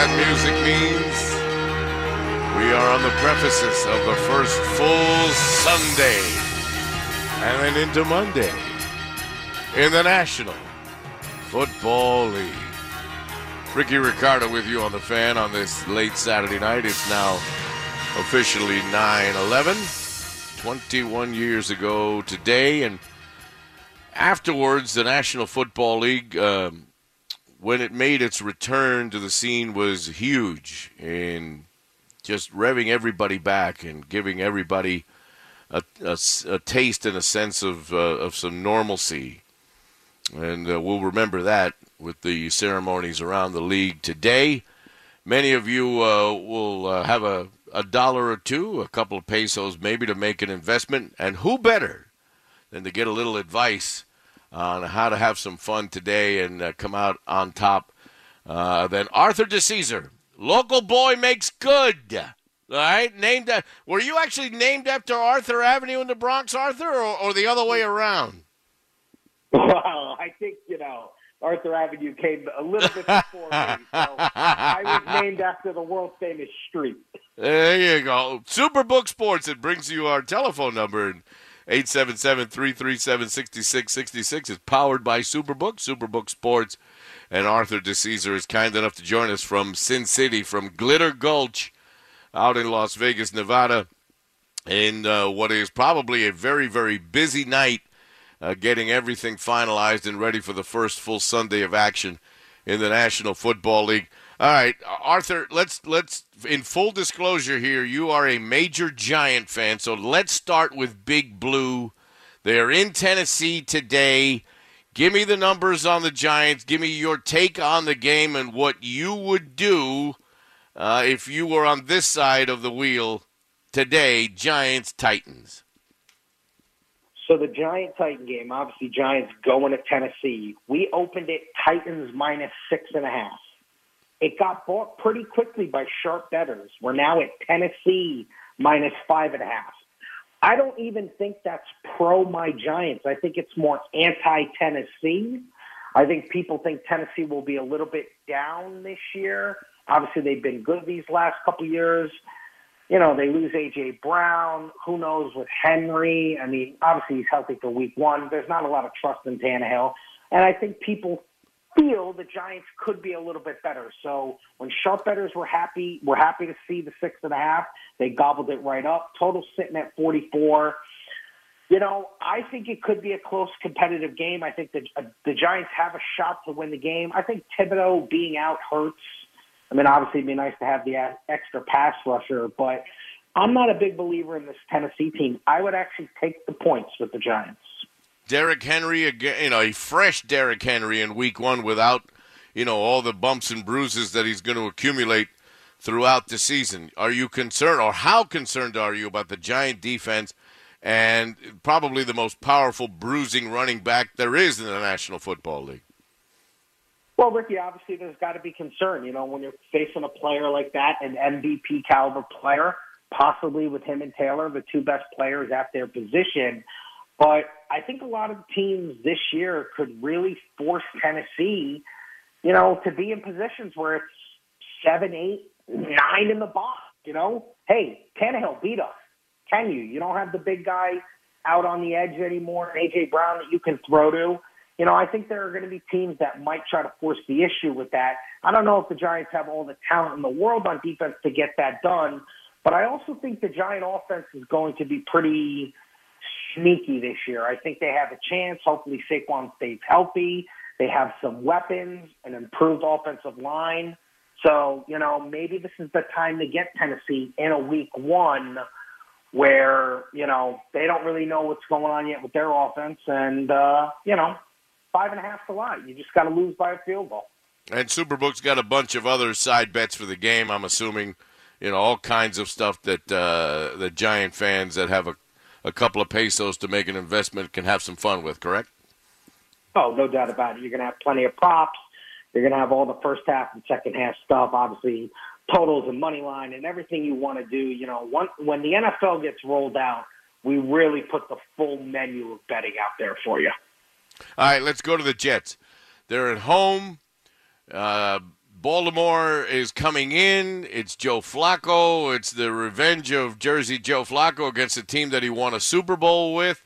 that music means? We are on the prefaces of the first full Sunday and then into Monday in the National Football League. Ricky Ricardo with you on the fan on this late Saturday night. It's now officially 9 11, 21 years ago today. And afterwards, the National Football League, um, when it made its return to the scene, was huge in just revving everybody back and giving everybody a, a, a taste and a sense of, uh, of some normalcy. And uh, we'll remember that with the ceremonies around the league today. Many of you uh, will uh, have a, a dollar or two, a couple of pesos maybe to make an investment. And who better than to get a little advice on how to have some fun today and uh, come out on top uh, than Arthur DeCesar. Local boy makes good. All right, named. Uh, were you actually named after Arthur Avenue in the Bronx, Arthur, or, or the other way around? Well, I think you know Arthur Avenue came a little bit before me, so I was named after the world famous street. There you go. Superbook Sports. It brings you our telephone number. 877-337-6666 is powered by Superbook, Superbook Sports. And Arthur DeCesar is kind enough to join us from Sin City, from Glitter Gulch, out in Las Vegas, Nevada, in uh, what is probably a very, very busy night, uh, getting everything finalized and ready for the first full Sunday of action in the National Football League. All right, Arthur, let's let's in full disclosure here, you are a major Giant fan, so let's start with Big Blue. They're in Tennessee today. Give me the numbers on the Giants. Give me your take on the game and what you would do uh, if you were on this side of the wheel today, Giants Titans. So the Giant Titan game, obviously Giants going to Tennessee. We opened it Titans minus six and a half. It got bought pretty quickly by sharp bettors. We're now at Tennessee minus five and a half. I don't even think that's pro my Giants. I think it's more anti Tennessee. I think people think Tennessee will be a little bit down this year. Obviously, they've been good these last couple years. You know, they lose AJ Brown. Who knows with Henry? I mean, obviously he's healthy for Week One. There's not a lot of trust in Tannehill, and I think people feel the Giants could be a little bit better. So when sharp bettors were happy, we're happy to see the six and a half. They gobbled it right up. Total sitting at 44. You know, I think it could be a close competitive game. I think the uh, the Giants have a shot to win the game. I think Thibodeaux being out hurts. I mean, obviously, it'd be nice to have the extra pass rusher, but I'm not a big believer in this Tennessee team. I would actually take the points with the Giants. Derrick Henry, you know, a fresh Derrick Henry in week one without, you know, all the bumps and bruises that he's going to accumulate throughout the season. Are you concerned, or how concerned are you about the Giant defense and probably the most powerful bruising running back there is in the National Football League? Well, Ricky, obviously there's got to be concern. You know, when you're facing a player like that, an MVP caliber player, possibly with him and Taylor, the two best players at their position. But I think a lot of teams this year could really force Tennessee, you know, to be in positions where it's seven, eight, nine in the box. You know, hey, Tannehill beat us. Can you? You don't have the big guy out on the edge anymore, AJ Brown that you can throw to. You know, I think there are going to be teams that might try to force the issue with that. I don't know if the Giants have all the talent in the world on defense to get that done, but I also think the Giant offense is going to be pretty sneaky this year. I think they have a chance. Hopefully Saquon stays healthy. They have some weapons, an improved offensive line. So, you know, maybe this is the time to get Tennessee in a week one where, you know, they don't really know what's going on yet with their offense. And, uh, you know, five and a half to lot. You just got to lose by a field goal. And Superbook's got a bunch of other side bets for the game, I'm assuming. You know, all kinds of stuff that uh, the Giant fans that have a a couple of pesos to make an investment can have some fun with, correct? Oh, no doubt about it. You're going to have plenty of props. You're going to have all the first half and second half stuff, obviously totals and money line and everything you want to do. You know, one, when the NFL gets rolled out, we really put the full menu of betting out there for you. All right, let's go to the Jets. They're at home. Uh, Baltimore is coming in. It's Joe Flacco. It's the revenge of Jersey Joe Flacco against a team that he won a Super Bowl with.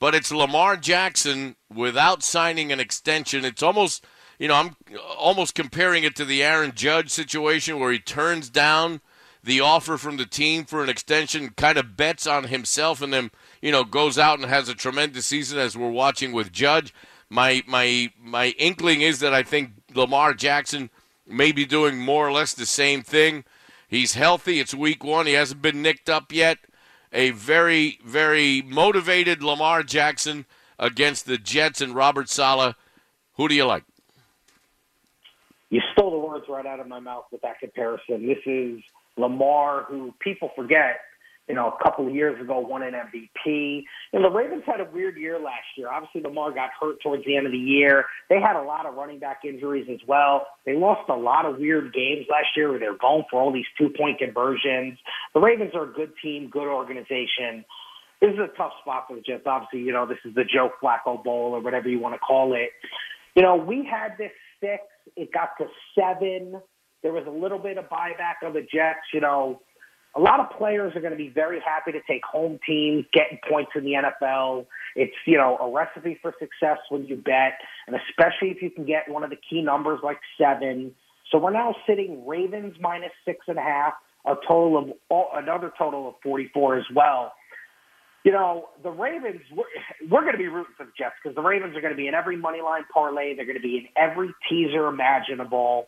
But it's Lamar Jackson without signing an extension. It's almost, you know, I'm almost comparing it to the Aaron Judge situation where he turns down the offer from the team for an extension, kind of bets on himself, and then, you know, goes out and has a tremendous season as we're watching with Judge. My my my inkling is that I think Lamar Jackson may be doing more or less the same thing. He's healthy. It's week one. He hasn't been nicked up yet. A very, very motivated Lamar Jackson against the Jets and Robert Saleh. Who do you like? You stole the words right out of my mouth with that comparison. This is Lamar, who people forget you know, a couple of years ago won an MVP. And the Ravens had a weird year last year. Obviously, Lamar got hurt towards the end of the year. They had a lot of running back injuries as well. They lost a lot of weird games last year where they're going for all these two point conversions. The Ravens are a good team, good organization. This is a tough spot for the Jets. Obviously, you know, this is the Joe Flacco Bowl or whatever you want to call it. You know, we had this six, it got to seven. There was a little bit of buyback of the Jets, you know a lot of players are going to be very happy to take home teams, getting points in the NFL. It's, you know, a recipe for success when you bet, and especially if you can get one of the key numbers like seven. So we're now sitting Ravens minus six and a half, a total of oh, another total of 44 as well. You know, the Ravens, we're, we're going to be rooting for the Jets because the Ravens are going to be in every money line parlay. They're going to be in every teaser imaginable.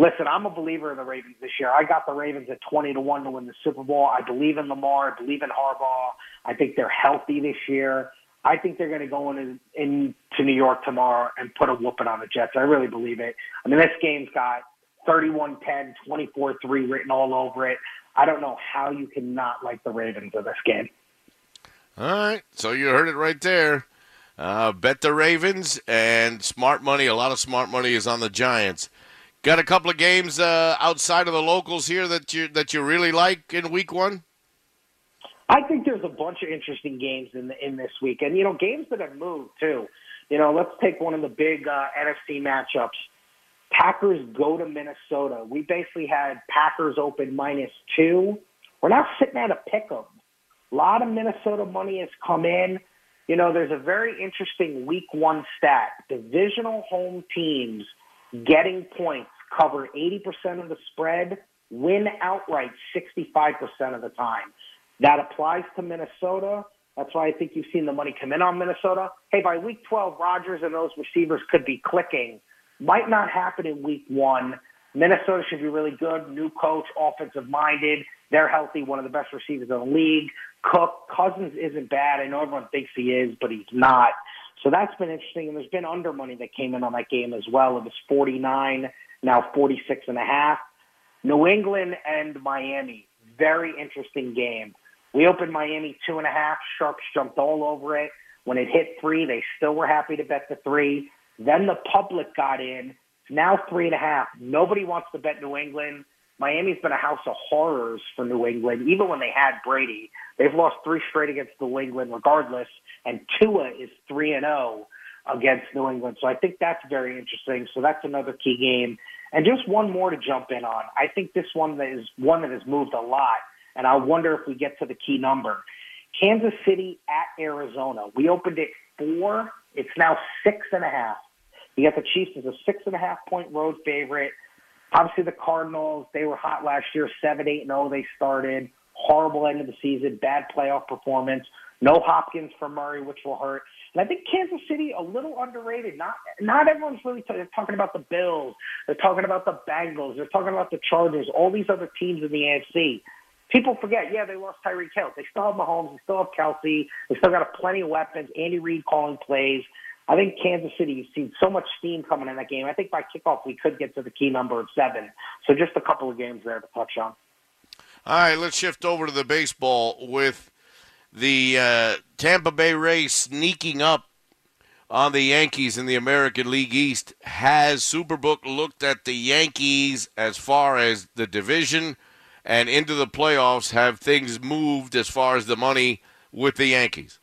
Listen, I'm a believer in the Ravens this year. I got the Ravens at 20 to 1 to win the Super Bowl. I believe in Lamar. I believe in Harbaugh. I think they're healthy this year. I think they're going to go in, into New York tomorrow and put a whooping on the Jets. I really believe it. I mean, this game's got 31-10, 24-3 written all over it. I don't know how you can not like the Ravens in this game. All right, so you heard it right there. Uh, bet the Ravens and smart money. A lot of smart money is on the Giants. Got a couple of games uh, outside of the locals here that you that you really like in Week One. I think there's a bunch of interesting games in in this week, and you know games that have moved too. You know, let's take one of the big uh, NFC matchups. Packers go to Minnesota. We basically had Packers open minus two. We're now sitting at a pick 'em. A lot of Minnesota money has come in. You know, there's a very interesting week one stat. Divisional home teams getting points, cover 80% of the spread, win outright 65% of the time. That applies to Minnesota. That's why I think you've seen the money come in on Minnesota. Hey, by week 12, Rodgers and those receivers could be clicking. Might not happen in week one. Minnesota should be really good. New coach, offensive minded. They're healthy. One of the best receivers in the league. Cook, Cousins isn't bad. I know everyone thinks he is, but he's not. So that's been interesting. And there's been under money that came in on that game as well. It was 49, now 46 and a half. New England and Miami, very interesting game. We opened Miami two and a half. Sharks jumped all over it. When it hit three, they still were happy to bet the three. Then the public got in. It's now three and a half. Nobody wants to bet New England. Miami's been a house of horrors for New England. Even when they had Brady, they've lost three straight against New England, regardless. And Tua is three and zero oh against New England. So I think that's very interesting. So that's another key game. And just one more to jump in on. I think this one that is one that has moved a lot, and I wonder if we get to the key number. Kansas City at Arizona. We opened it four. It's now six and a half. You got the Chiefs as a six and a half point road favorite. Obviously, the Cardinals, they were hot last year, 7 8 0. They started. Horrible end of the season, bad playoff performance. No Hopkins for Murray, which will hurt. And I think Kansas City a little underrated. Not not everyone's really t- talking about the Bills. They're talking about the Bengals. They're talking about the Chargers. All these other teams in the AFC. People forget, yeah, they lost Tyreek Hill. They still have Mahomes. They still have Kelce. They still got a plenty of weapons. Andy Reid calling plays. I think Kansas City, you've seen so much steam coming in that game. I think by kickoff we could get to the key number of seven. So just a couple of games there to touch on. All right, let's shift over to the baseball with the uh, Tampa Bay Rays sneaking up on the Yankees in the American League East. Has Superbook looked at the Yankees as far as the division and into the playoffs? Have things moved as far as the money with the Yankees?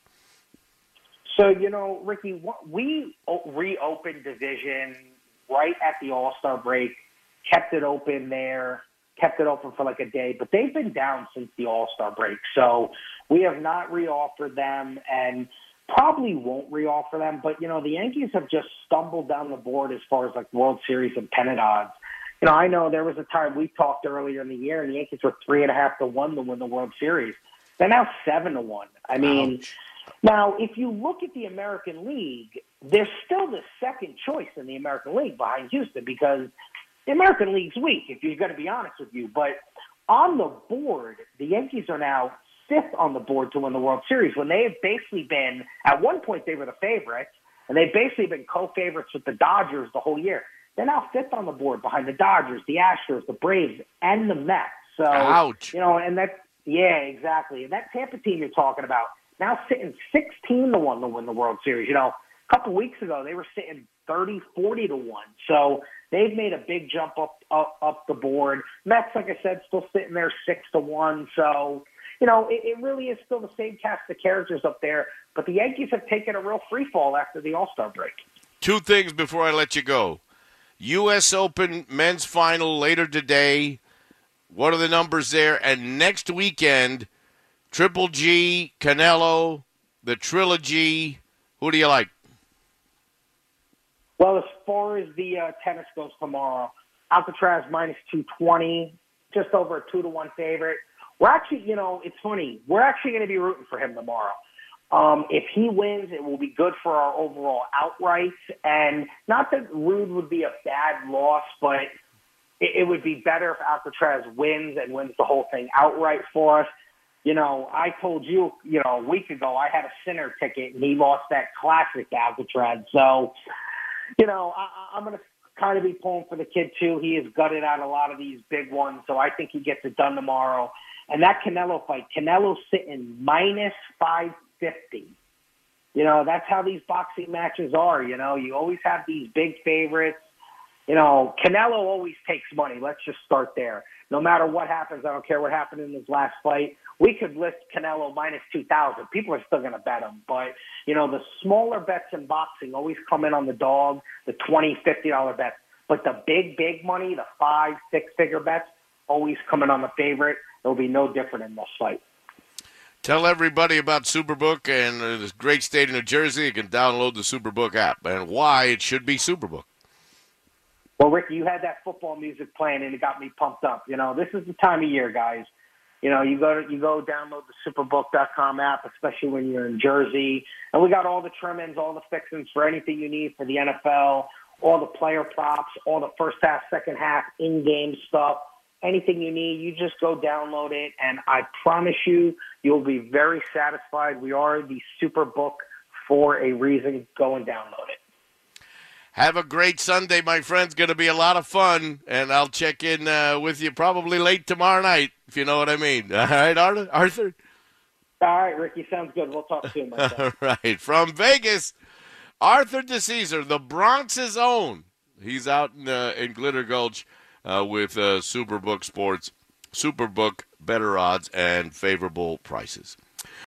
So, you know, Ricky, we reopened division right at the All Star break. kept it open there, kept it open for like a day, but they've been down since the All Star break. So we have not reoffered them and probably won't reoffer them. But, you know, the Yankees have just stumbled down the board as far as like World Series and pennant odds. You know, I know there was a time we talked earlier in the year and the Yankees were three and a half to one to win the World Series. They're now seven to one. I mean, Ouch. Now if you look at the American League, they're still the second choice in the American League behind Houston because the American League's weak, if you're going to be honest with you. But on the board, the Yankees are now fifth on the board to win the World Series when they have basically been, at one point, they were the favorites, and they've basically been co favorites with the Dodgers the whole year. They're now fifth on the board behind the Dodgers, the Astros, the Braves, and the Mets. So, Ouch. you know, and that yeah, exactly. And that Tampa team you're talking about now sitting 16 to 1 to win the World Series. You know, a couple weeks ago they were sitting 30, 40 to 1. So they've made a big jump up up, up the board. Mets, like I said, still sitting there 6 to 1. So, you know, it, it really is still the same cast of characters up there. But the Yankees have taken a real free fall after the All Star break. Two things before I let you go. U.S. Open men's final later today. What are the numbers there? And next weekend, Triple G, Canelo, the trilogy. Who do you like? Well, as far as the uh, tennis goes tomorrow, Alcaraz minus 220, just over a 2 to 1 favorite. We're actually, you know, it's funny. We're actually going to be rooting for him tomorrow. Um, if he wins, it will be good for our overall outrights. And not that Ruud would be a bad loss, but it, it would be better if Alcaraz wins and wins the whole thing outright for us. You know, I told you, you know, a week ago I had a center ticket and he lost that classic Alcaraz. So, you know, I, I'm going to kind of be pulling for the kid too. He has gutted out a lot of these big ones, so I think he gets it done tomorrow. And that Canelo fight, Canelo's sitting minus 550. You know, that's how these boxing matches are. You know, you always have these big favorites you know, Canelo always takes money. Let's just start there. No matter what happens, I don't care what happened in his last fight. We could list Canelo minus 2,000. People are still going to bet him. But, you know, the smaller bets in boxing always come in on the dog, the $20, $50 bets. But the big, big money, the five, six figure bets, always coming on the favorite. It'll be no different in this fight. Tell everybody about Superbook and uh, this great state of New Jersey. You can download the Superbook app and why it should be Superbook. Well, Ricky, you had that football music playing, and it got me pumped up. You know, this is the time of year, guys. You know, you go to you go download the Superbook.com app, especially when you're in Jersey, and we got all the trimmings, all the fixings for anything you need for the NFL, all the player props, all the first half, second half, in-game stuff. Anything you need, you just go download it, and I promise you, you'll be very satisfied. We are the Superbook for a reason. Go and download it. Have a great Sunday, my friends. Going to be a lot of fun, and I'll check in uh, with you probably late tomorrow night, if you know what I mean. All right, Arthur? All right, Ricky. Sounds good. We'll talk soon. All right. From Vegas, Arthur DeCesar, the Bronx's own. He's out in, uh, in Glitter Gulch uh, with uh, Superbook Sports. Superbook, better odds and favorable prices.